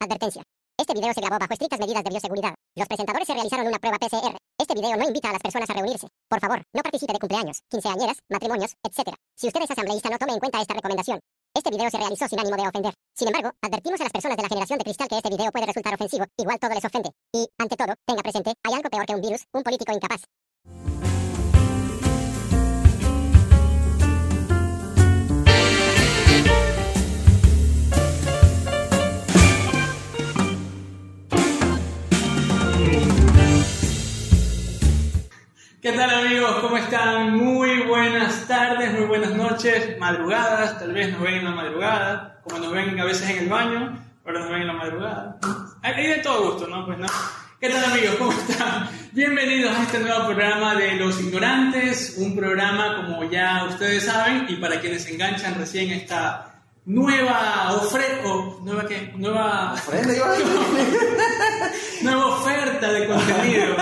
Advertencia. Este video se grabó bajo estrictas medidas de bioseguridad. Los presentadores se realizaron una prueba PCR. Este video no invita a las personas a reunirse. Por favor, no participe de cumpleaños, quinceañeras, matrimonios, etc. Si usted es asambleísta, no tome en cuenta esta recomendación. Este video se realizó sin ánimo de ofender. Sin embargo, advertimos a las personas de la generación de cristal que este video puede resultar ofensivo. Igual todo les ofende. Y, ante todo, tenga presente, hay algo peor que un virus, un político incapaz. ¿Qué tal amigos? ¿Cómo están? Muy buenas tardes, muy buenas noches, madrugadas, tal vez nos ven en la madrugada, como nos ven a veces en el baño, ahora nos ven en la madrugada. Hay de todo gusto, ¿no? Pues no. ¿Qué tal amigos? ¿Cómo están? Bienvenidos a este nuevo programa de Los Ignorantes, un programa como ya ustedes saben y para quienes se enganchan recién esta nueva oferta, nueva qué, nueva, nueva oferta de contenido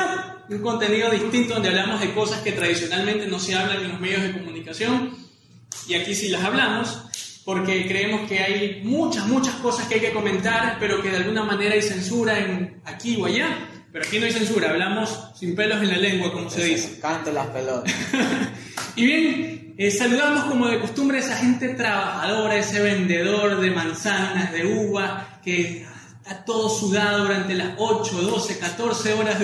un contenido distinto donde hablamos de cosas que tradicionalmente no se hablan en los medios de comunicación y aquí sí las hablamos porque creemos que hay muchas, muchas cosas que hay que comentar, pero que de alguna manera hay censura en aquí o allá. Pero aquí no hay censura, hablamos sin pelos en la lengua, como se dice. Canto las pelotas. y bien, eh, saludamos como de costumbre a esa gente trabajadora, ese vendedor de manzanas, de uva, que está todo sudado durante las 8, 12, 14 horas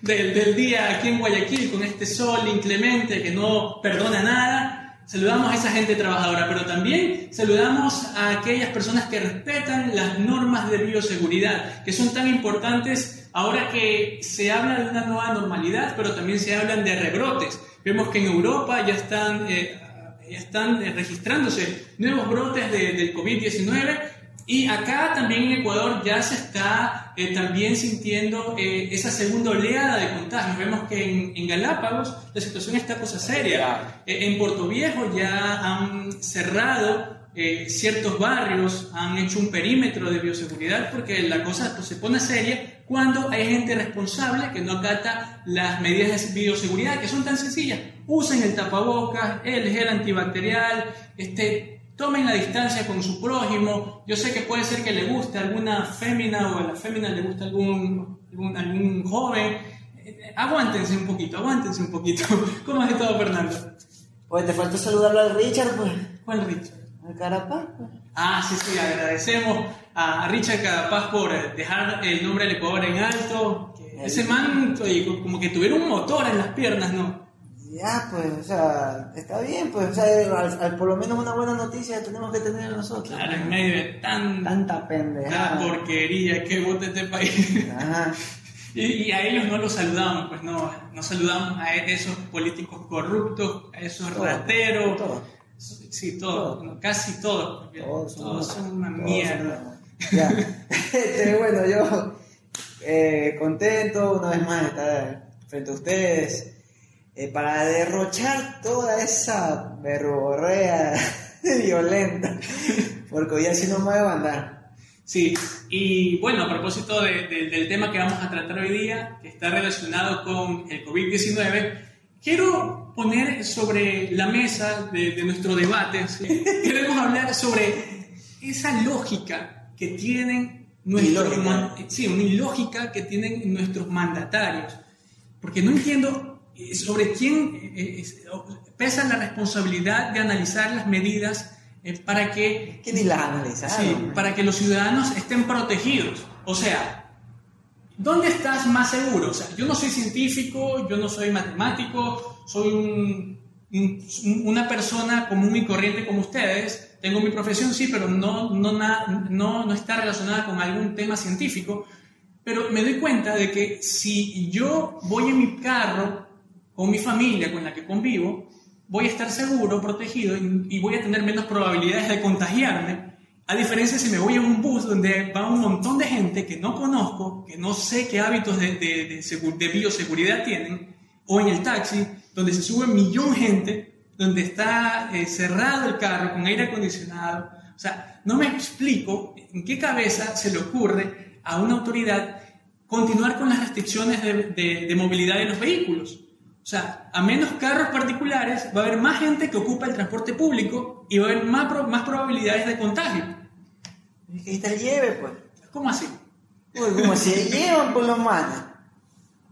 del día aquí en Guayaquil con este sol inclemente que no perdona nada. Saludamos a esa gente trabajadora, pero también saludamos a aquellas personas que respetan las normas de bioseguridad, que son tan importantes ahora que se habla de una nueva normalidad, pero también se hablan de rebrotes. Vemos que en Europa ya están, eh, ya están eh, registrándose nuevos brotes del COVID-19 y acá también en Ecuador ya se está eh, también sintiendo eh, esa segunda oleada de contagios. Vemos que en, Galápagos la situación está cosa seria. Eh, en Puerto Viejo ya han cerrado ciertos barrios, han hecho un perímetro de bioseguridad porque la cosa pues, se pone seria cuando hay gente responsable que no acata las medidas de bioseguridad que son tan sencillas. Usen el tapabocas, el gel antibacterial, este, Tomen la distancia con su prójimo. Yo sé que puede ser que le guste alguna fémina o a la fémina le guste algún, algún, joven. Aguántense un poquito, aguántense un poquito. ¿Cómo es todo, Fernando? Pues te falta saludarlo al Richard, pues. ¿Cuál Richard? Al Carapaz, pues. Ah, sí, sí, agradecemos a Richard Carapaz por dejar el nombre del Ecuador en alto. Ese man, como que tuviera un motor en las piernas, ¿no? Ya, pues, o sea, está bien, pues, o sea, por lo menos una buena noticia tenemos que tener nosotros. Claro, en medio de tanta pendeja. porquería que vota este país. Y, a ellos no los saludamos, pues no, no saludamos a esos políticos corruptos, a esos rateros. Sí, todos, casi todos. Todos, son una mierda. Ya. Este, bueno, yo eh, contento una vez más de estar frente a ustedes. Eh, para derrochar toda esa verborrea violenta, porque hoy así no me voy a andar. Sí, y bueno, a propósito del tema que vamos a tratar hoy día, que está relacionado con el COVID-19, quiero poner sobre la mesa de, nuestro debate, queremos hablar sobre esa lógica que tienen nuestros... Sí, una ilógica que tienen nuestros mandatarios, porque no entiendo sobre quién eh, eh, pesa la responsabilidad de analizar las medidas eh, para que, para que los ciudadanos estén protegidos. O sea, ¿dónde estás más seguro? O sea, yo no soy científico, yo no soy matemático, soy una persona común y corriente como ustedes. Tengo mi profesión, sí, pero no, no, no, no está relacionada con algún tema científico. Pero me doy cuenta de que si yo voy en mi carro con mi familia con la que convivo, voy a estar seguro, protegido y, voy a tener menos probabilidades de contagiarme, a diferencia si me voy en un bus donde va un montón de gente que no conozco, que no sé qué hábitos de, de, bioseguridad tienen, o en el taxi, donde se sube un millón de gente, donde está eh, cerrado el carro con aire acondicionado. O sea, no me explico en qué cabeza se le ocurre a una autoridad continuar con las restricciones de movilidad de los vehículos. O sea, a menos carros particulares va a haber más gente que ocupa el transporte público y va a haber más, más probabilidades de contagio. Es que ahí está el lleve, pues. ¿Cómo así? Uy, como se llevan por los manos.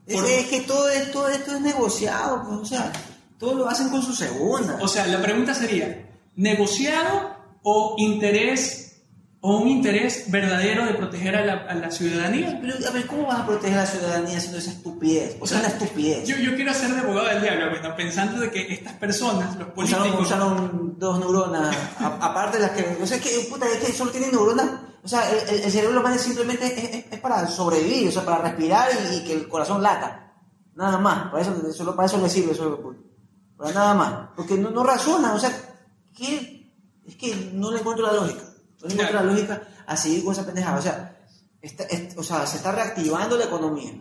Es que todo esto, esto es negociado, pues, o sea, todo lo hacen con su segunda. O sea, la pregunta sería, ¿negociado o interés o un interés verdadero de proteger a la, a la ciudadanía? Pero, a ver, ¿cómo vas a proteger a la ciudadanía haciendo esa estupidez? O sea, es una estupidez. Yo, yo quiero ser de abogado del diablo, bueno, pensando de que estas personas, los políticos... Usaron, usaron dos neuronas, aparte de las que. O sea, es que, puta, es que solo tienen neuronas. O sea, el, el- cerebro más simplemente es, es- es para sobrevivir, o sea, para respirar y, y que el corazón lata. Nada más. Para eso, solo para eso le sirve eso. Para nada más. Porque no, no razona, o sea, ¿qué? Es que no le encuentro la lógica. No la lógica a seguir con esa pendejada. O sea, o sea, se está reactivando la economía.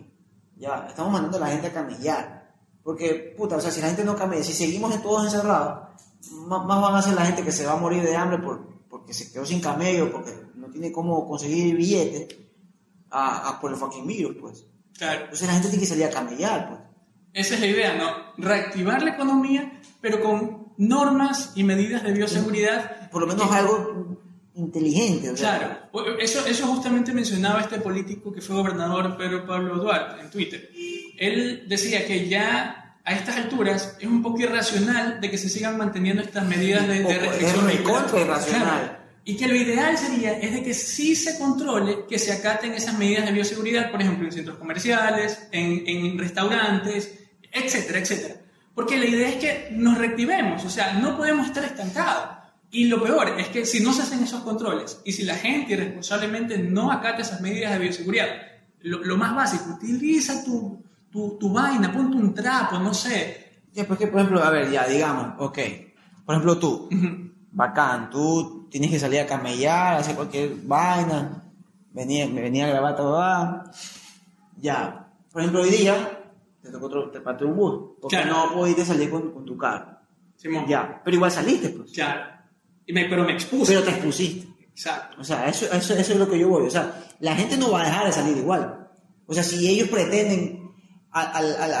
Ya, estamos mandando a la gente a camellar. Porque, puta, o sea, si la gente no camella, si seguimos todos encerrados, más, más van a ser la gente que se va a morir de hambre por, porque se quedó sin camello, porque no tiene cómo conseguir billete a, a por el fucking virus, pues. Claro, Entonces la gente tiene que salir a camellar, pues. esa es la idea, ¿no? Reactivar la economía, pero con normas y medidas de bioseguridad. Por lo menos que- algo inteligente, o sea. Claro, eso, eso justamente mencionaba este político que fue gobernador Pedro Pablo Duarte en Twitter. Él decía que ya a estas alturas es un poco irracional de que se sigan manteniendo estas medidas de, de Poco- es restricción. recontra irracional. Claro. Y que lo ideal sería es de que sí se controle, que se acaten esas medidas de bioseguridad, por ejemplo, en centros comerciales, en, en restaurantes, etcétera, etcétera. Porque la idea es que nos reactivemos, o sea, no podemos estar estancados. Y lo peor es que si no se hacen esos controles y si la gente irresponsablemente no acata esas medidas de bioseguridad, lo, lo más básico, utiliza tu, tu, tu vaina, ponte un trapo, no sé. Ya, porque, por ejemplo, a ver, ya, digamos, ok. Por ejemplo, tú, Ujú. bacán, tú tienes que salir a camellar, hacer cualquier vaina, venía, me venía a grabar todo, va. Ya, por ejemplo, hoy día te tocó otro, te pateó un bus, porque Claro. no pudiste salir con, con tu carro. Simón. Ya, pero igual saliste, pues. Claro. Y me- pero me expuse. Pero te expusiste. Exacto. O sea, eso, eso, eso es lo que yo voy. O sea, la gente no va a dejar de salir igual. O sea, si ellos pretenden al, al,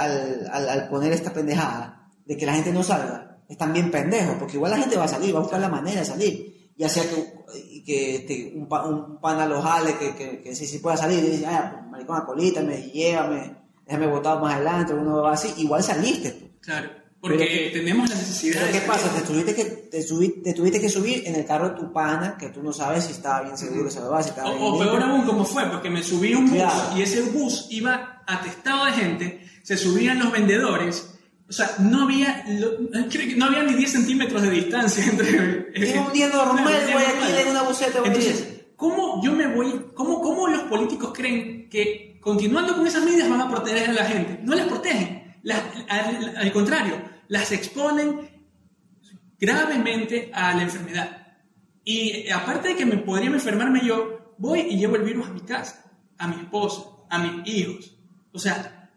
al, al, poner esta pendejada de que la gente no salga, están bien pendejos, porque igual la gente va a salir, va a buscar la manera de salir. Ya sea que, que este, un, un pana lo jale, que, que, que sí pueda salir, y dice, ah, pues, maricón, acolítame, llévame, déjame botar más adelante, uno va así, igual saliste. pues. Claro. Porque tenemos la necesidad Pero ¿qué pasa? Te tuviste, que, te, subi- te tuviste que subir en el carro de tu pana, que tú no sabes si estaba bien seguro si estaba O, bien o limpio. peor aún, como fue, porque me subí a un bus Claro. y ese bus iba atestado de gente, se subían los vendedores, o sea, no había, no había ni 10 centímetros de distancia entre... Es un día normal, Guayaquil normal. en una buseta, güey. Entonces, ¿cómo yo me voy, cómo, cómo los políticos creen que continuando con esas medidas van a proteger a la gente? No las protegen, las- al, al contrario, las exponen gravemente a la enfermedad. Y eh, aparte de que me podría enfermarme yo, voy y llevo el virus a mi casa, a mi esposo, a mis hijos. O sea,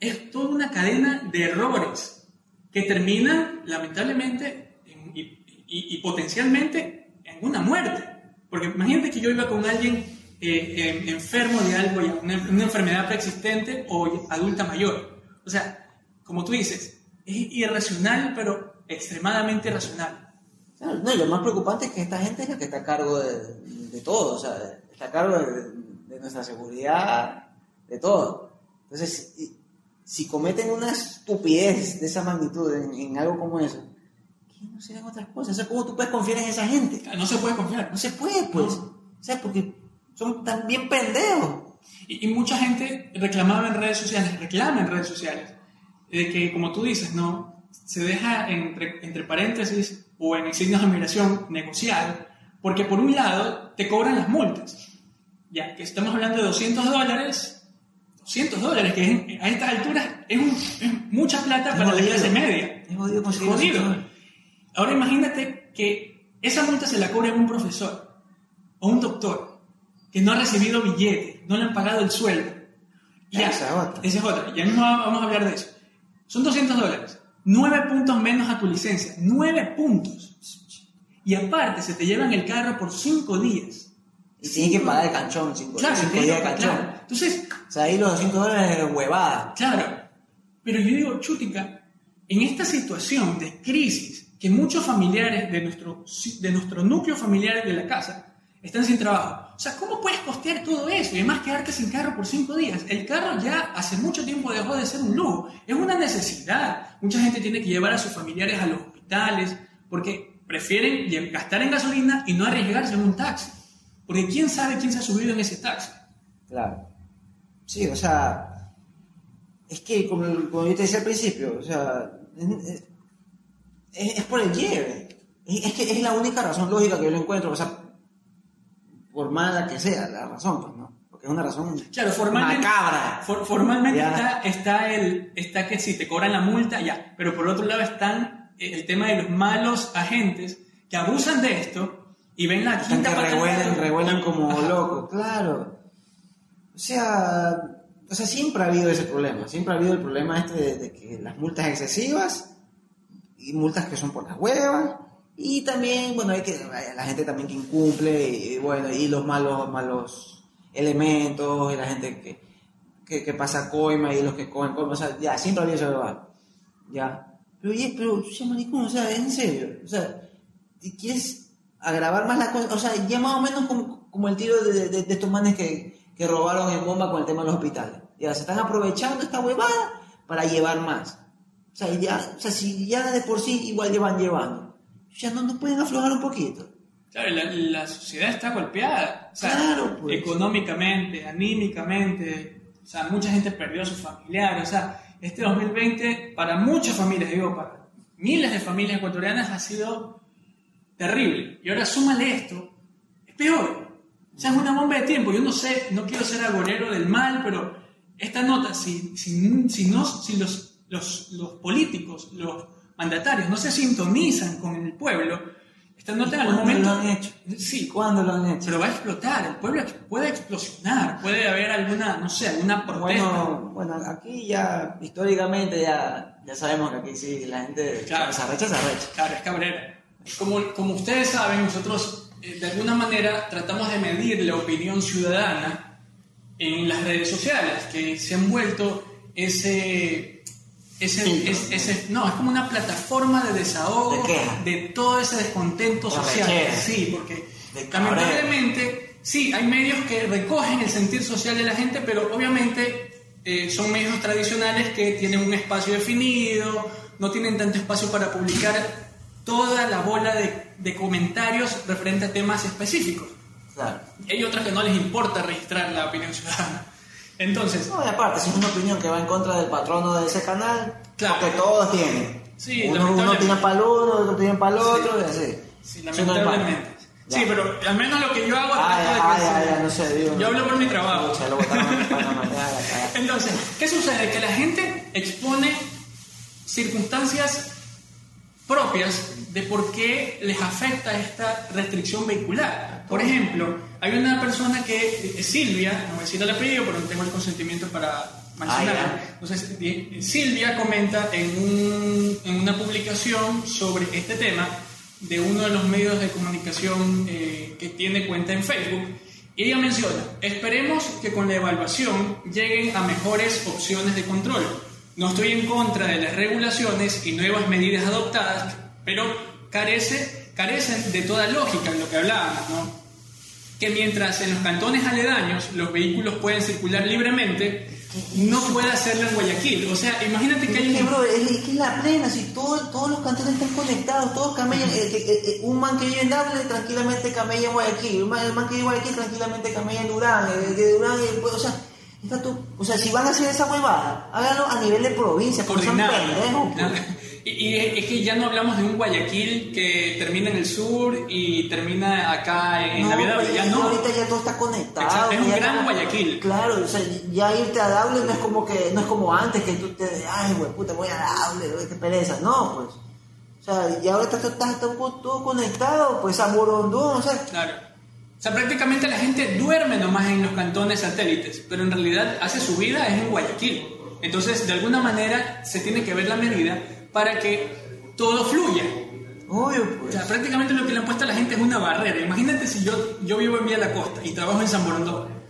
es toda una cadena de errores que terminan, lamentablemente, en- y, y- y potencialmente en una muerte. Porque imagínate que yo iba con alguien eh, em- enfermo de algo, una, una enfermedad preexistente o adulta mayor. O sea, como tú dices, es irracional, pero extremadamente racional. Claro, No, y lo más preocupante es que esta gente es la que está a cargo de, de todo, o sea, está a cargo de, de nuestra seguridad, de todo. Entonces, si, si cometen una estupidez de esa magnitud en, en algo como eso, ¿qué no serán otras cosas? O sea, ¿cómo tú puedes confiar en esa gente? No se puede confiar. No se puede, pues. O sea, porque son tan bien pendejos. Y, y mucha gente reclamaba en redes sociales, reclama en redes sociales, de que, como tú dices, no se deja entre, entre paréntesis o en signos de admiración negociar, porque por un lado te cobran las multas, ya que estamos hablando de 200 dólares, 200 dólares, que es- a estas alturas es, un- es mucha plata Es para la jodido. clase media. Es jodido conseguir Jodido. Ahora imagínate que esa multa se la cobra un profesor o un doctor que no ha recibido billete, no le han pagado el sueldo. Ya, Esa es otra. esa es otra. Ya mismo vamos a hablar de eso. Son 200 dólares. 9 puntos menos a tu licencia. 9 puntos. Y aparte se te llevan el carro por 5 días. Y tienes que pagar el canchón, cinco, Claro, cinco claro, días de canchón. claro. Entonces, O sea, ahí los 200 dólares es huevada. Claro, pero yo digo, Chútica, en esta situación de crisis que muchos familiares de nuestro, de nuestro núcleo familiar de la casa están sin trabajo. O sea, ¿cómo puedes costear todo eso? Y además quedarte sin carro por cinco días. El carro ya hace mucho tiempo dejó de ser un lujo. Es una necesidad. Mucha gente tiene que llevar a sus familiares a los hospitales porque prefieren gastar en gasolina y no arriesgarse en un taxi. Porque quién sabe quién se ha subido en ese taxi. Claro. Sí, o sea, es que como, como yo te decía al principio, o sea, es, es por el lleve. Es que es la única razón lógica que yo encuentro. O sea, por mala que sea la razón, pues, ¿no? Porque es una razón claro, formalmente, macabra. formalmente está, está, el, está que si te cobran la multa, ya. Pero por otro lado están el tema de los malos agentes que abusan de esto y ven la quinta que revuelan, revuelan como locos, claro. O sea, o sea, siempre ha habido ese problema. Siempre ha habido el problema este de, de que las multas excesivas y multas que son por las huevas y también, bueno, hay que, la gente también que incumple, y, bueno, y los malos, malos elementos, y la gente que, que, pasa coima y los que cogen coima, o sea, ya, siempre había eso ya. Pero, oye, pero, ya maricón, o sea, en serio, o sea, ¿quieres agravar más la cosa? O sea, ya más o menos como, como el tiro de, de, estos manes que, que robaron en bomba con el tema de los hospitales. Ya, se están aprovechando esta huevada para llevar más. O sea, ya, o sea, si ya de por sí igual llevan llevando ya no nos pueden aflojar un poquito. Claro, la, sociedad está golpeada. O sea, pues. Económicamente, anímicamente. O sea, mucha gente perdió a sus familiares. O sea, este 2020, para muchas familias, digo, para miles de familias ecuatorianas, ha sido terrible. Y ahora súmale esto, es peor. O sea, es una bomba de tiempo. Yo no sé, no quiero ser agorero del mal, pero esta nota, si, si, si, no, si los, los, los políticos, los mandatarios no se sintonizan con el pueblo, esta nota en algún momento... lo han hecho? Sí. ¿Cuándo lo han hecho? Pero va a explotar, el pueblo puede explosionar, puede haber alguna, no sé, alguna protesta. Bueno, bueno aquí ya, históricamente ya, ya sabemos que aquí sí, la gente claro, se arrecha, se arrecha. Claro, es cabrera. Como, como ustedes saben, nosotros eh, de alguna manera tratamos de medir la opinión ciudadana en las redes sociales, que se han vuelto ese es, no, es como una plataforma de desahogo de, todo ese descontento social. Sí, porque lamentablemente, sí, hay medios que recogen el sentir social de la gente, pero obviamente eh, son medios tradicionales que tienen un espacio definido, no tienen tanto espacio para publicar toda la bola de, comentarios referente a temas específicos. Hay otras que no les importa registrar la opinión ciudadana. Entonces. No, y aparte, si es una opinión que va en contra del patrono de ese canal, claro. porque todos tienen. Sí, uno, uno tiene para el uno, otro tiene para el otro, y así. Sí, lamentablemente. Sí, pero al menos lo que yo hago es no sé, digo, Yo hablo por mi trabajo. Entonces, ¿qué sucede? Que la gente expone circunstancias propias de por qué les afecta esta restricción vehicular. Por ejemplo, hay una persona que es Silvia, no voy a decir el apellido, pero no tengo el consentimiento para mencionarla. Ah, Entonces, Silvia comenta en, en, una publicación sobre este tema de uno de los medios de comunicación eh, que tiene cuenta en Facebook. Y ella menciona, esperemos que con la evaluación lleguen a mejores opciones de control no estoy en contra de las regulaciones y nuevas medidas adoptadas, pero carece, carecen de toda lógica en lo que hablábamos, ¿no? Que mientras en los cantones aledaños los vehículos pueden circular libremente, no puede hacerlo en Guayaquil. O sea, imagínate que hay un... Bro, es, que es la plena, si todos los cantones están conectados, todos camellan, eh, eh, eh, un man que vive en Dable tranquilamente camella en Guayaquil, un man, el man que vive en Guayaquil tranquilamente camella en Durán, el de Durán, o sea o sea, si van a hacer esa huevada, háganlo a nivel de provincia, porque son pendejos. Pues. Y, es que ya no hablamos de un Guayaquil que termina en el sur y termina acá en la vida. Ya no. Ahorita ya todo está conectado. es un gran Guayaquil. Claro, o sea, ya irte a Dable no es como que no es como antes que tú te, ay, güey, puta, voy a Dable, qué pereza. No, pues. O sea, y ahora está, está, todo conectado, pues a Morondón, o sea. Claro o sea, prácticamente la gente duerme nomás en los cantones satélites, pero en realidad hace su vida es en Guayaquil. Entonces, de alguna manera, se tiene que ver la medida para que todo fluya. Obvio, pues. O sea, prácticamente lo que le han puesto a la gente es una barrera. Imagínate si yo, yo vivo en Vía la Costa y trabajo en San Borondón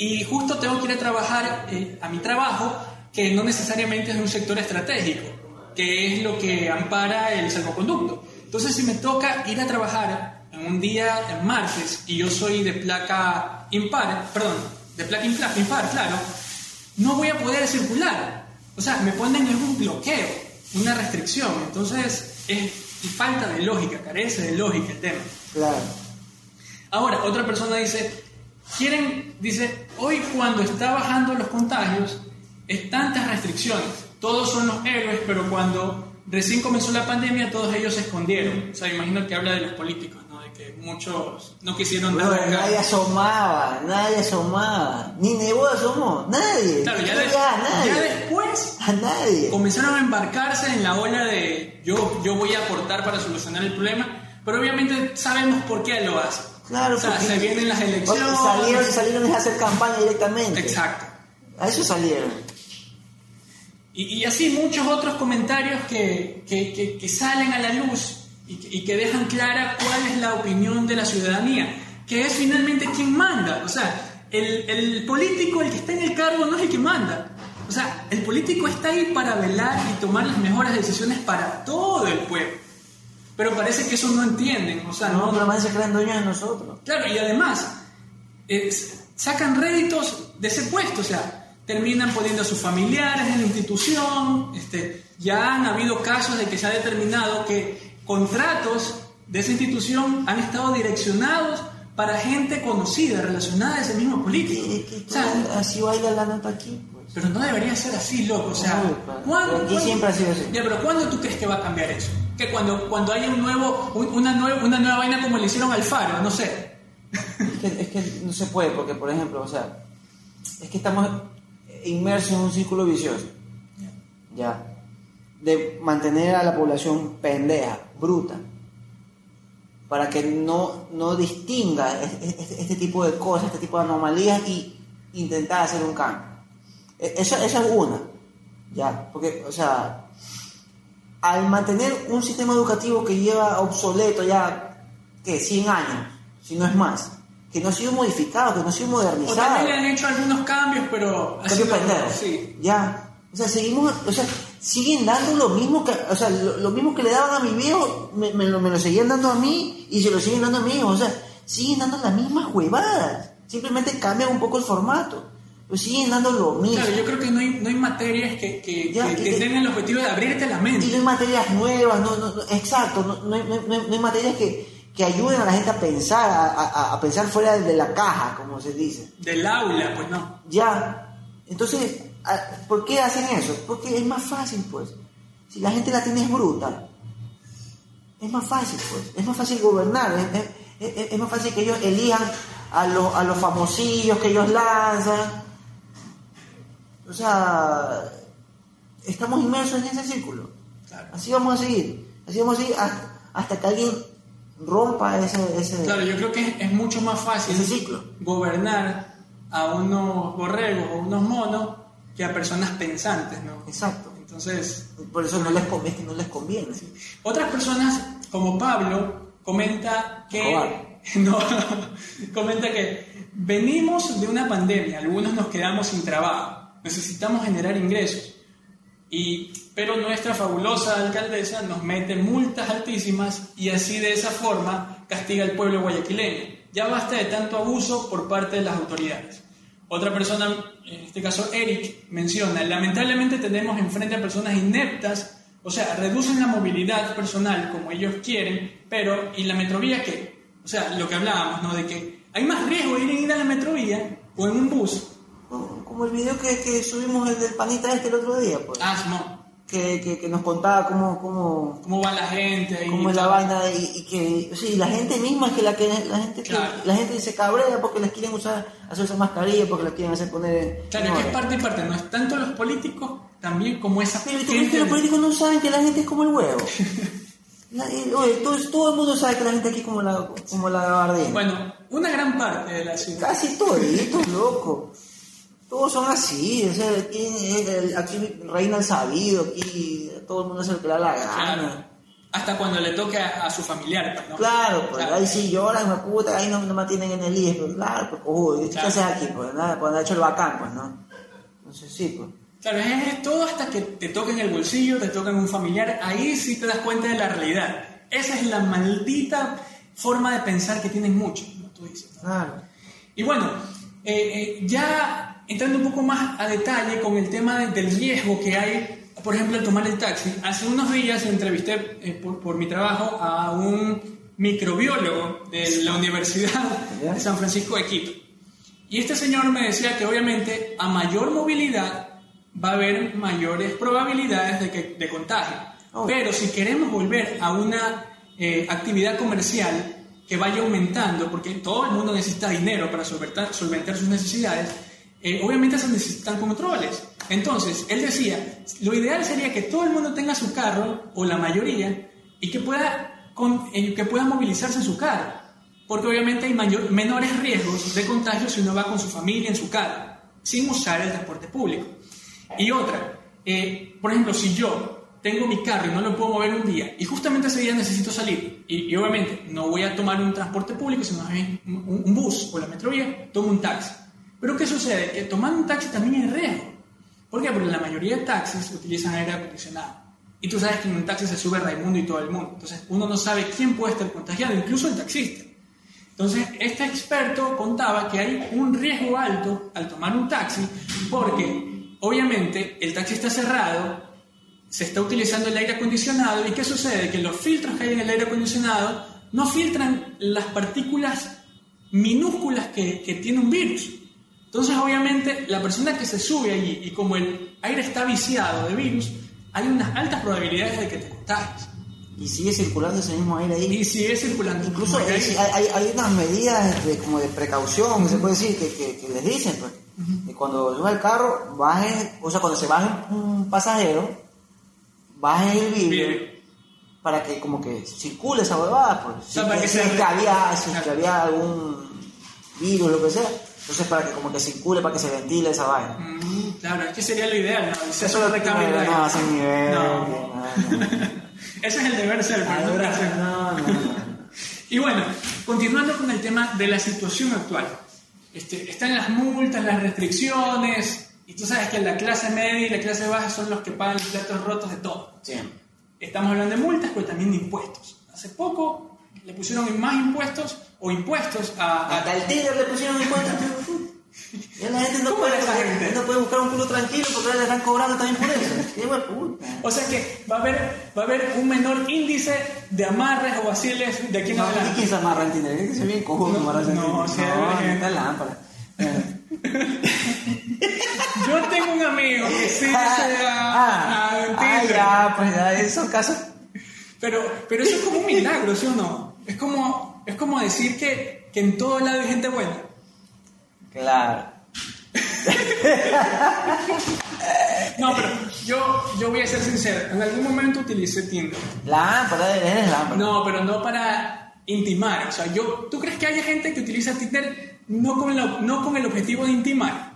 y justo tengo que ir a trabajar eh, a mi trabajo que no necesariamente es un sector estratégico, que es lo que ampara el salvoconducto. Entonces, si me toca ir a trabajar en un día en martes y yo soy de placa impar, perdón, de placa impar, impar, claro, no voy a poder circular. O sea, me ponen en un bloqueo, una restricción. Entonces, es falta de lógica, carece de lógica el tema. Claro. Ahora, otra persona dice, quieren, dice, hoy cuando está bajando los contagios, es tantas restricciones, todos son los héroes, pero cuando recién comenzó la pandemia, todos ellos se escondieron. O sea, imagino que habla de los políticos, muchos no quisieron cara. nadie asomaba, nadie asomaba. Ni Nebo asomó, nadie. Claro, ya, de- nadie. ya después A nadie. comenzaron a embarcarse en la ola de yo, yo voy a aportar para solucionar el problema, pero obviamente sabemos por qué lo hacen. Claro, o sea, se vienen las Oye, elecciones. salieron, salieron a hacer campaña directamente. Exacto. A eso salieron. Y, y así muchos otros comentarios que, que- que- que salen a la luz y que, y que dejan clara cuál es la opinión de la ciudadanía, que es finalmente quien manda. O sea, el, el político, el que está en el cargo, no es el que manda. O sea, el político está ahí para velar y tomar las mejores decisiones para todo el pueblo. Pero parece que eso no entienden. O sea, No, no, más se creen dueños de nosotros. Claro, y además, eh, sacan réditos de ese puesto, o sea, terminan poniendo a sus familiares en la institución, este, ya han habido casos de que se ha determinado que contratos de esa institución han estado direccionados para gente conocida, relacionada a ese mismo político. O sea, así baila la nota aquí, pues. pero no debería ser así, loco. O sea. ¿cuándo- Aquí siempre ha sido así. Ya, pero ¿cuándo tú crees que va a cambiar eso? Que cuando, cuando haya un nuevo, un- una, nueva, una nueva vaina como le hicieron al Faro, no sé. Es que, es que no se puede, porque, por ejemplo, o sea, es que estamos inmersos en un círculo vicioso. Ya. De mantener a la población pendeja, bruta. Para que no, no distinga es- es- este, este tipo de cosas, este tipo de anomalías y intentar hacer un cambio. Esa, esa es una. Ya. Porque, o sea, al mantener un sistema educativo que lleva obsoleto ya, que 100 años, si no es más, que no ha sido modificado, que no ha sido O modernizado. también le han hecho algunos cambios, pero... ha Cambio sido- pendejo. Sí. Ya. O sea, seguimos, o sea, siguen dando lo mismo que, o sea, lo, lo mismo que le daban a mi viejo, me, me lo, me lo seguían dando a mí y se lo siguen dando a mi hijo. O sea, siguen dando las mismas huevadas. Simplemente cambian un poco el formato. Pero siguen dando lo mismo. Claro, yo creo que no hay, no hay materias que, que, Ya, que- y- que tengan el objetivo de abrirte la Y no mente. hay materias nuevas, no, no, no, exacto, no, no hay, no hay- no hay materias que, que ayuden a la gente a pensar, a, a- a pensar fuera de la caja, como se dice. Del aula, pues no. Ya. Entonces, ¿por qué hacen eso? Porque es más fácil, pues. Si la gente la tiene es bruta, es más fácil, pues. Es más fácil gobernar, es, es- es- es más fácil que ellos elijan a, los a los famosillos que ellos lanzan. O sea, estamos inmersos en ese círculo. Claro. Así vamos a seguir. Así vamos a seguir hasta, hasta que alguien rompa ese... ese Claro, yo creo que es, mucho más fácil Ese ciclo. gobernar a unos borregos o unos monos que a personas pensantes, ¿no? Exacto. Entonces, Por eso no les, con- es que no les conviene. Otras personas, como Pablo, comenta que. No, comenta que venimos de una pandemia, algunos nos quedamos sin trabajo, necesitamos generar ingresos. Y, pero nuestra fabulosa alcaldesa nos mete multas altísimas y así de esa forma castiga al pueblo guayaquileño. Ya basta de tanto abuso por parte de las autoridades. Otra persona, en este caso Eric, menciona, lamentablemente tenemos enfrente a personas ineptas, o sea, reducen la movilidad personal como ellos quieren, pero ¿y la metrovía qué? O sea, lo que hablábamos, ¿no? De que hay más riesgo de ir en ir a la metrovía o en un bus. Como el video que, que subimos el del panita este el otro día, pues. Ah, Simón, Que, que, que nos contaba cómo, cómo, ¿cómo va la gente ahí? cómo es la vaina y, y que sí, la gente misma es que la que la gente que- la gente se cabrea porque les quieren usar hacerse mascarilla porque las quieren hacer poner Claro, no, que es parte y parte, no es tanto los políticos, también como esa pero ¿viste- gente. viste? los políticos no saben que la gente es como el huevo La- eh, oye, todo, todo el mundo sabe que la gente aquí es como la como la gabardina Bueno, una gran parte de la ciudad. casi toditos loco todos son así o sea aquí, eh, aquí reina el sabido aquí todo el mundo que le da la gana. Hasta cuando le toque a, a su familiar, pues, ¿no? Claro, pues Claro. ahí sí lloran, me puta, ahí no, no me tienen en el IES, pero claro, pues cojudo, ¿y ¿qué Claro. haces aquí? Pues nada, cuando ha hecho el bacán, pues no. Entonces sí, pues. Claro, es, todo hasta que te toquen el bolsillo, te toquen un familiar, ahí sí te das cuenta de la realidad. Esa es la maldita forma de pensar que tienen muchos, como tú dices. ¿no? Claro. Y bueno, eh, eh, ya entrando un poco más a detalle con el tema de- del riesgo que hay, por ejemplo, al tomar el taxi. Hace unos días entrevisté eh, por, por mi trabajo a un microbiólogo de la Universidad de San Francisco de Quito. Y este señor me decía que obviamente a mayor movilidad va a haber mayores probabilidades de, que, de contagio. Oh. Pero si queremos volver a una eh, actividad comercial que vaya aumentando, porque todo el mundo necesita dinero para solventar, solventar sus necesidades, eh, obviamente se necesitan controles. Entonces, él decía, lo ideal sería que todo el mundo tenga su carro, o la mayoría, y que pueda, eh, que pueda movilizarse en su carro. Porque obviamente hay mayor- menores riesgos de contagio si uno va con su familia en su carro, sin usar el transporte público. Y otra, eh, por ejemplo, si yo tengo mi carro y no lo puedo mover un día, y justamente ese día necesito salir, y, obviamente no voy a tomar un transporte público, sino un, un bus o la metrovía, tomo un taxi. Pero ¿qué sucede? Que tomar un taxi también es riesgo. ¿Por qué? Porque la mayoría de taxis utilizan aire acondicionado. Y tú sabes que en un taxi se sube Raimundo y todo el mundo. Entonces uno no sabe quién puede estar contagiado, incluso el taxista. Entonces, este experto contaba que hay un riesgo alto al tomar un taxi porque obviamente el taxi está cerrado, se está utilizando el aire acondicionado y ¿qué sucede? Que los filtros que hay en el aire acondicionado no filtran las partículas minúsculas que, que tiene un virus. Entonces, obviamente, la persona que se sube allí y como el aire está viciado de virus, hay unas altas probabilidades de que te contagies. Y sigue circulando ese mismo aire ahí. Y sigue circulando. Incluso hay, aire. hay, hay unas medidas de, como de precaución, se puede decir, que, que- que les dicen, pues. Que cuando sube el carro, baje, o sea, cuando se baje un pasajero, baje el vidrio para que como que circule esa huevada, pues. sea, si, para que, se- había, si que había algún virus, lo que sea, entonces para que como que circule, para que se ventile esa vaina. Mm, claro, es que sería lo ideal, ¿no? Eso es lo que recambio no, no, ese nivel. No. no, no. Ese es el deber ser, pero. No, no, no. Y bueno, continuando con el tema de la situación actual. Este, están las multas, las restricciones, y tú sabes que la clase media y la clase baja son los que pagan los platos rotos de todo. Siempre. Estamos hablando de multas, pero también de impuestos. Hace poco le pusieron más impuestos o impuestos a... Hasta el Tinder le pusieron en cuenta. Ya la gente no ¿Cómo puede, esa gente? no puede buscar un culo tranquilo porque ahora le están cobrando también por eso. O sea que va a, haber, va a haber un menor índice de amarres o vaciles de aquí en No, adelante. ¿quién se amarra en Tinder? Es que se bien cojudo No, amarrarse en no, no, hay gente. está lámpara. Yo tengo un amigo que sí se ah, a, a ah, Tinder. ya, pues ya, esos casos. Pero, pero eso es como un milagro, ¿sí o no? Es como, es como decir que, que en todo lado hay gente buena. Claro. No, pero yo, yo voy a ser sincero. En algún momento utilicé Tinder. Lámpara, eres lámpara. No, pero no para intimar. O sea, yo, ¿tú crees que haya gente que utiliza Tinder no con, el, no con el objetivo de intimar?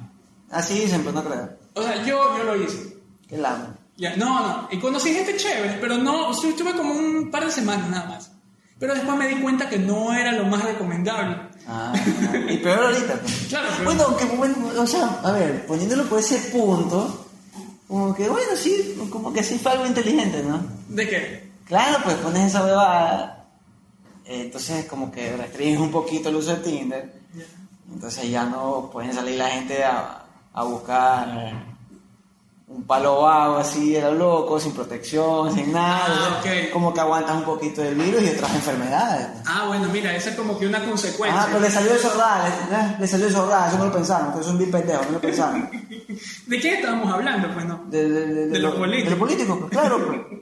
Así dicen, pues no creo. O sea, yo, yo lo hice. Qué lámpara. Ya, no, no. Y conocí gente chévere, pero no, o sea, estuve como un par de semanas nada más. Pero después me di cuenta que no era lo más recomendable. Ah, y peor ahorita. pues. Claro, pero- Bueno, aunque, bueno, o sea, a ver, poniéndolo por ese punto, como que, bueno, sí, como que sí fue algo inteligente, ¿no? ¿De qué? Claro, pues pones esa huevada, eh, entonces como que restringes un poquito el uso de Tinder, entonces ya no pueden salir la gente a, a buscar un palo vago así, a lo loco, sin protección, sin nada, Ah, como que aguantas un poquito del virus y otras enfermedades. Ah, bueno, mira, esa es como que una consecuencia. Ah, pero le salió de sordada, le, eh, le salió de sordada, eso no lo pensaron, ustedes son bien pendejos, no lo pensaron. ¿De qué estábamos hablando? Pues no. De, de, de, De los políticos. De los políticos, pues claro. pues.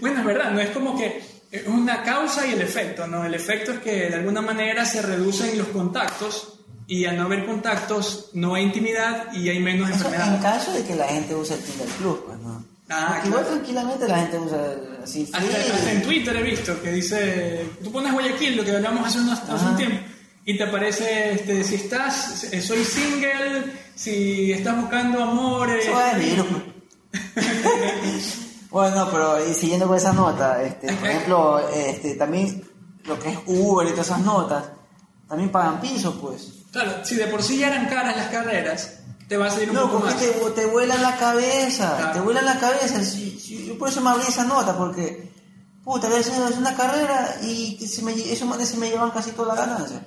Bueno, es verdad, no es como que es una causa y el efecto, ¿no? El efecto es que de alguna manera se reducen los contactos y al no haber contactos no hay intimidad y hay menos Eso en enfermedades. caso de que la gente use el Tinder Plus, pues no. Ah, Porque igual claro. tranquilamente la gente usa así Hasta, hasta en Twitter he visto que dice, tú pones Guayaquil, lo que hablamos hace, unos- hace un tiempo, y te aparece, este, si estás, eh, soy single, si estás buscando amor, eh, Eso es virus, pues. bueno, pero y siguiendo con esa nota, este, por ejemplo, este, también lo que es Uber y todas esas notas, también pagan piso, pues. Claro, si de por sí ya eran caras las carreras, te va a salir un No, poco porque más. te, te vuela la cabeza, Claro. te vuela la cabeza. Yo por eso me abrí esa nota, porque, puta, es una carrera y se me, esos se me llevan casi toda la ganancia.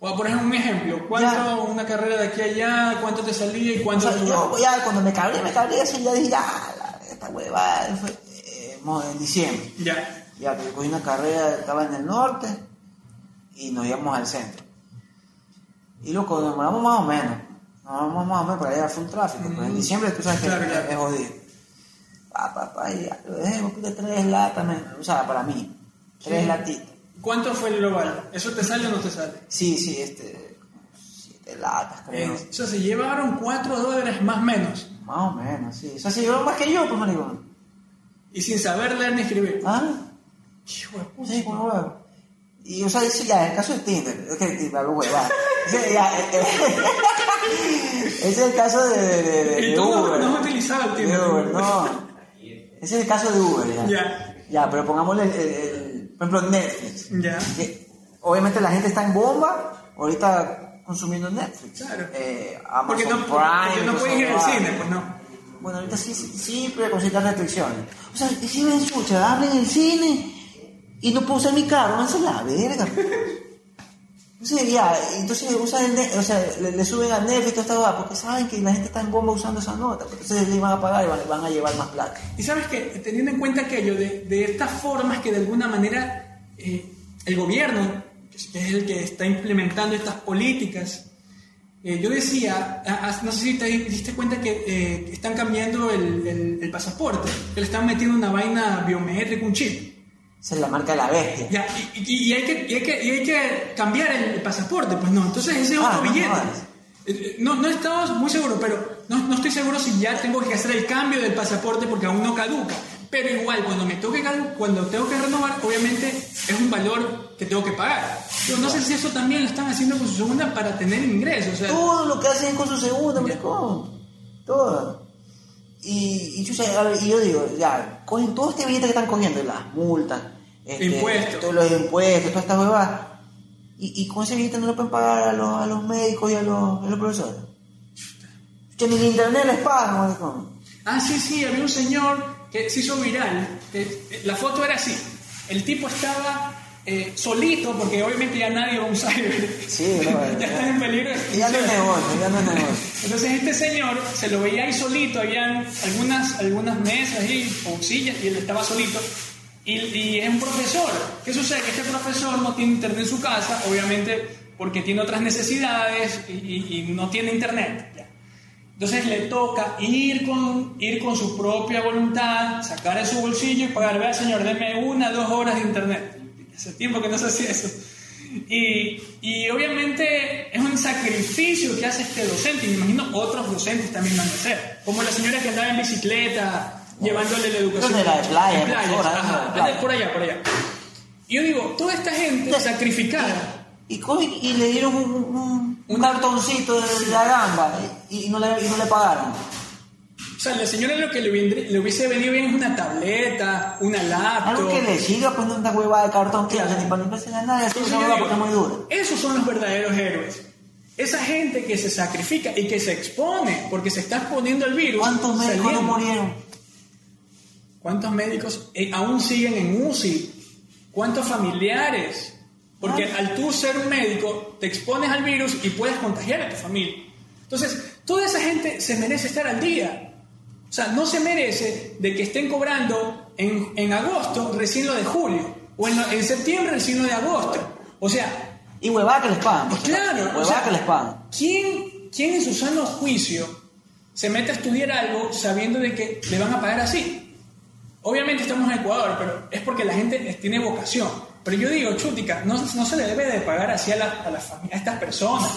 O por ejemplo, un ejemplo, ¿cuánto una carrera de aquí a allá, cuánto te salía y O cuánto sea, tú- yo ya cuando me cabré, me cabré así, ya dije, ya, la- esta hueva, fue eh, en diciembre. Ya. Ya, que cogí una carrera, estaba en el norte y nos íbamos al centro. Y loco, demoramos más o menos. Nos demoramos más o menos, pero allá fue un tráfico. Pues en Mm. diciembre tú sabes que Claro, claro. es jodido. Pa, pa, pa, y ya, lo dejé, tres latas, me- o sea, para mí, tres Sí. latitas. ¿Cuánto fue el global? ¿Eso te sale o no te sale? Sí, sí, este, siete latas, creo. Eh, o sea, se llevaron 4 dólares más menos. Más o menos, sí. O sea, se llevaron más que yo, pues, maricón. Y sin saber leer ni escribir. ¿Ah? Hijo de puta. Sí, con huevo. Y, o sea, ya, el caso de Tinder, es que Tinder, lo hueva. Ese, es el caso de, de, de, de Y tú no, Uber. no has utilizado el tiempo. Uber, no. Ese es el caso de Uber, ya. Ya. Ya, pero pongámosle, el, por ejemplo, Netflix. Ya. Que, obviamente la gente está en bomba, ahorita consumiendo Netflix. Claro. Eh, Amazon Porque no, Prime. porque no puedes ir al cine, pues no. Bueno, ahorita sí, sí, sí, pero con ciertas restricciones. O sea, si me escucha, hablen en el cine y no puedo usar mi carro, no la verga. Entonces, ya, entonces usan el o sea, le, le suben a Netflix toda esta cosa porque saben que la gente está en bomba usando esa nota. Entonces le van a pagar y van, van a llevar más plata. Y sabes que, teniendo en cuenta aquello de, de estas formas que de alguna manera eh, el gobierno, que es el que está implementando estas políticas, eh, yo decía, no sé si te diste cuenta que eh, están cambiando el, el- el pasaporte, que le están metiendo una vaina biométrica, un chip. Esa es la marca de la bestia. Ya, y, y- y hay que, y hay que- y hay que cambiar el, pasaporte, pues no, entonces ese es Ah, otro no billete. jodas. Eh, No, no estamos muy seguros, pero no, no estoy seguro si ya tengo que hacer el cambio del pasaporte porque aún no caduca. Pero igual, cuando me toque cuando tengo que renovar, obviamente es un valor que tengo que pagar. Pero no sé si eso también lo están haciendo con su segunda para tener ingresos. O sea, Todo lo que hacen con su segunda, maricón. Todo. Y, y, chucha, a ver, y yo digo, ya, cogen todo este billete que están cogiendo, las multas, este, Impuestos. todos los impuestos, toda esta huevada. Y, y con ese billete no le pueden pagar a los, a los médicos y a los, a los profesores. Que ni el internet les paga, maricón. Ah, sí, sí, había un señor que se hizo viral. que, eh, la foto era así. El tipo estaba eh, solito, porque obviamente ya nadie va a usar. Sí, no, ya ya- están en peligro. de Y ya no es negocio, ya no es negocio. Entonces este señor se lo veía ahí solito, habían algunas, algunas mesas ahí, o sillas, y él estaba solito. Y, y es un profesor. ¿Qué sucede? Que este profesor no tiene internet en su casa, obviamente porque tiene otras necesidades y, y- y no tiene internet. Entonces le toca ir con, ir con su propia voluntad, sacar de su bolsillo y pagar, vea señor, deme una, dos horas de internet. Hace tiempo que no se hacía eso. Y, y obviamente es un sacrificio que hace este docente, y me imagino otros docentes también van a hacer. Como la señora que andaba en bicicleta, llevándole la educación. De En playas, profesora, ajá, playa. por allá, por allá. Y yo digo, toda esta gente sacrificada. Y, cogen y le dieron un, un- un cartoncito de la gamba y, y no le, y no le pagaron. O sea, la señora lo que le, le hubiese venido bien es una tableta, una laptop. Algo que le siga no una huevada de cartón que hace ni para yo huevada digo, porque es muy dura. Esos son los verdaderos héroes. Esa gente que se sacrifica y que se expone porque se está exponiendo al virus. ¿Cuántos médicos no murieron? ¿Cuántos médicos eh, aún siguen en UCI? ¿Cuántos familiares? Porque Ah. al tú ser un médico te expones al virus y puedes contagiar a tu familia. Entonces, toda esa gente se merece estar al día. O sea, no se merece de que estén cobrando en, en agosto recién lo de julio o en, en septiembre recién lo de agosto. O sea, Y huevada que les pagan. acaso. Claro, Huevada o sea, que les pagan. ¿quién, ¿quién en su sano juicio se mete a estudiar algo sabiendo de que le van a pagar así? Obviamente estamos en Ecuador, pero es porque la gente tiene vocación. Pero yo digo, chútica, no, no se le debe de pagar así a, la- a, la a estas personas.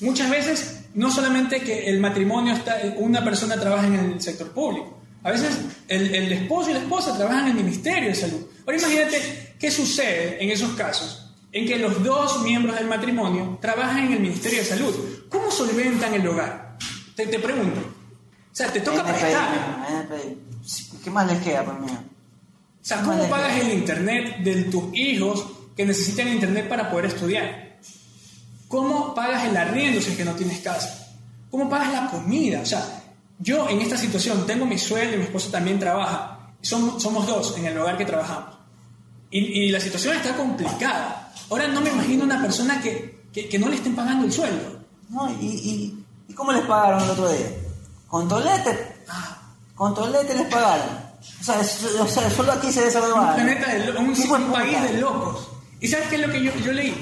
Muchas veces, no solamente que el matrimonio, está, una persona trabaja en el sector público, a veces el, el esposo y la esposa trabajan en el Ministerio de Salud. Ahora imagínate qué sucede en esos casos, en que los dos miembros del matrimonio trabajan en el Ministerio de Salud. ¿Cómo solventan el hogar? Te, te pregunto. O sea, te toca prestar. ¿Qué más les queda, pues mío? O sea, ¿cómo pagas el internet de tus hijos que necesitan internet para poder estudiar? ¿Cómo pagas el arriendo si es que no tienes casa? ¿Cómo pagas la comida? O sea, yo en esta situación tengo mi sueldo y mi esposo también trabaja. Somos, somos dos en el hogar que trabajamos. y, y la situación está complicada. Ahora no me imagino una persona que, que, que no le estén pagando el sueldo. No, y, y, ¿y cómo les pagaron el otro día? ¿Con tolete? Ah, Con tolete les pagaron. O sea, es- o sea solo aquí se esa un planeta de un, un país de locos. ¿Y sabes qué es lo que yo, yo leí?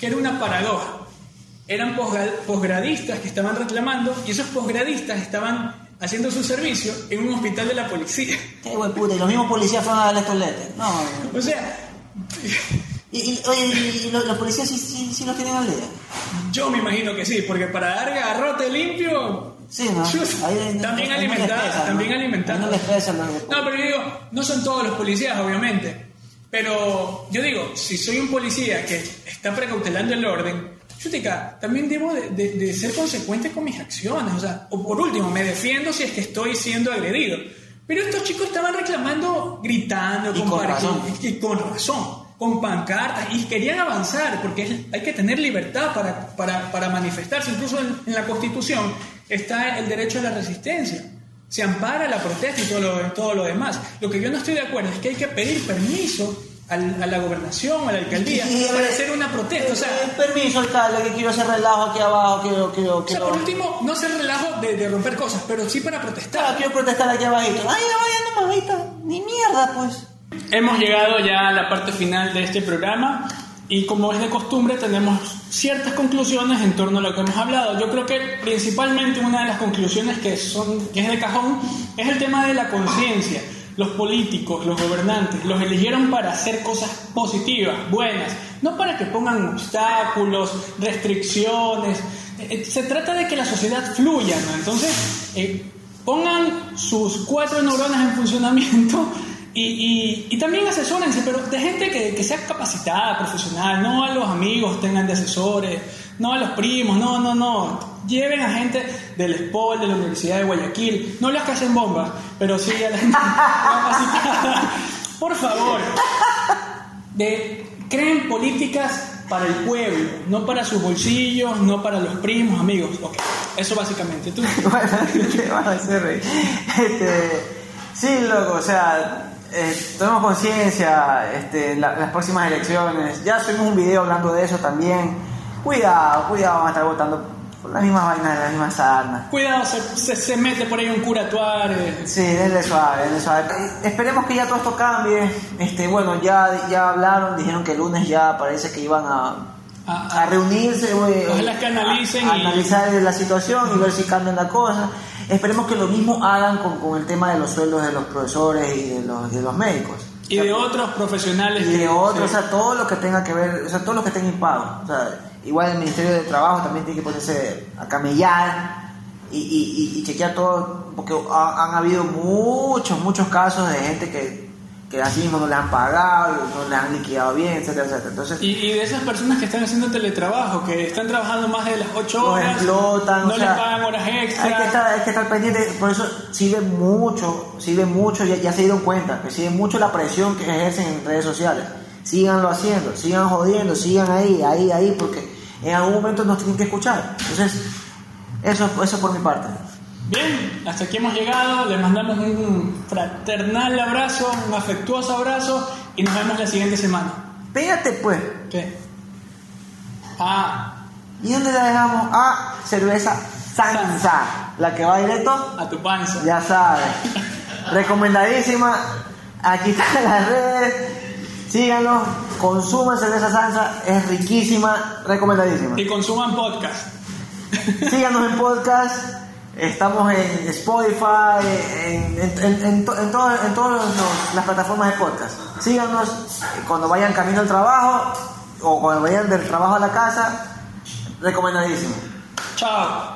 Que era una paradoja. Eran posgra- posgradistas que estaban reclamando y esos posgradistas estaban haciendo su servicio en un hospital de la policía. Qué buen puta, y los mismos policías fueron a darles tolete. No, no. O sea, Y, y, oye, y, y los, los policías sí, sí, sí los tienen al día. yo me imagino que sí, porque para dar garrote limpio... Sí, ¿no? Ahí- también ahí alimentada, ¿no? también alimentada. No No, pero yo digo, no son todos los policías, obviamente. Pero yo digo, si soy un policía que está precautelando el orden, chutica, también debo de, de- de ser consecuente con mis acciones. O sea, o por último, me defiendo si es que estoy siendo agredido. Pero estos chicos estaban reclamando, gritando, Y con par- razón. y con razón, con pancartas, y querían avanzar, porque hay que tener libertad para, para, para manifestarse. Incluso en, en la Constitución está el derecho a la resistencia. Se ampara la protesta y todo lo, todo lo demás. Lo que yo no estoy de acuerdo es que hay que pedir permiso al- a la gobernación, a la alcaldía, Y- para hacer una protesta. O sea, Eh, permiso, alcalde, que quiero hacer relajo aquí abajo, quiero, quiero, o sea, quiero... por último, no hacer relajo de, de romper cosas, pero sí para Claro, protestar. quiero protestar aquí abajito. Ay, ya vaya nomás, ahorita. Ni mierda, pues. Hemos llegado ya a la parte final de este programa y como es de costumbre tenemos ciertas conclusiones en torno a lo que hemos hablado. Yo creo que principalmente una de las conclusiones que, son, que es de cajón es el tema de la conciencia. Los políticos, los gobernantes, los eligieron para hacer cosas positivas, buenas, no para que pongan obstáculos, restricciones. Eh, Se trata de que la sociedad fluya, ¿no? Entonces, eh, pongan sus cuatro neuronas en funcionamiento y, y- y también asesórense, pero de gente que, que sea capacitada, profesional, no a los amigos tengan de asesores, no a los primos, no, no, no. Lleven a gente del SPOL, de la Universidad de Guayaquil, no las que hacen bombas, pero sí a la gente capacitada. Por favor, de, creen políticas para el pueblo, no para sus bolsillos, no para los primos, amigos. Ok, eso básicamente. ¿Tú? Bueno, te vas a hacer. Este, sí, loco, o sea, eh, tomemos conciencia, este, la- las próximas elecciones. Ya subimos un video hablando de eso también. Cuidado, cuidado, van a estar votando por las mismas vainas, las mismas sarnas. Cuidado, se, se, se mete por ahí un cura Tuárez. Sí, denle suave, denle suave. Eh, Esperemos que ya todo esto cambie. Este, bueno, ya, ya hablaron, dijeron que el lunes ya parece que iban a, A- a reunirse, güey, Ojalá que analicen a- a y- analizar la situación y ver si cambian la cosa. Esperemos que lo mismo hagan con, con el tema de los sueldos de los profesores y de los, de los médicos. Y de otros profesionales. Y que- de otros, sí. o sea, todo lo que tenga que ver, o sea, todo lo que estén impagos. O sea, igual el Ministerio de Trabajo también tiene que ponerse a camellar y, y, y- y chequear todo, porque ha- han habido muchos, muchos casos de gente que, que así mismo no le han pagado, no le han liquidado bien, etcétera, etcétera. Entonces, Y, y de esas personas que están haciendo teletrabajo, que están trabajando más de las 8 los horas, explotan, no o sea, les pagan horas extra. Hay que estar, hay que estar pendiente, por eso sirve mucho, sirve mucho, ya, ya se dieron cuenta, que sirve mucho la presión que ejercen en redes sociales. Síganlo haciendo, sigan jodiendo, sigan ahí, ahí, ahí, porque en algún momento nos tienen que escuchar. Entonces, eso, eso por mi parte. Bien, hasta aquí hemos llegado. Les mandamos un fraternal abrazo, un afectuoso abrazo y nos vemos la siguiente semana. Pégate pues. ¿Qué? Ah, ¿Y dónde la dejamos? Ah, cerveza Sansa, la que va directo a tu panza. Ya sabes. Recomendadísima. Aquí están las redes. Síganos. Consuman cerveza Sansa. Es riquísima. Recomendadísima. Y consuman podcast. Síganos en podcast. Estamos en Spotify, en, todas las plataformas de podcast. Síganos cuando vayan camino al trabajo o cuando vayan del trabajo a la casa. Recomendadísimo. Chao.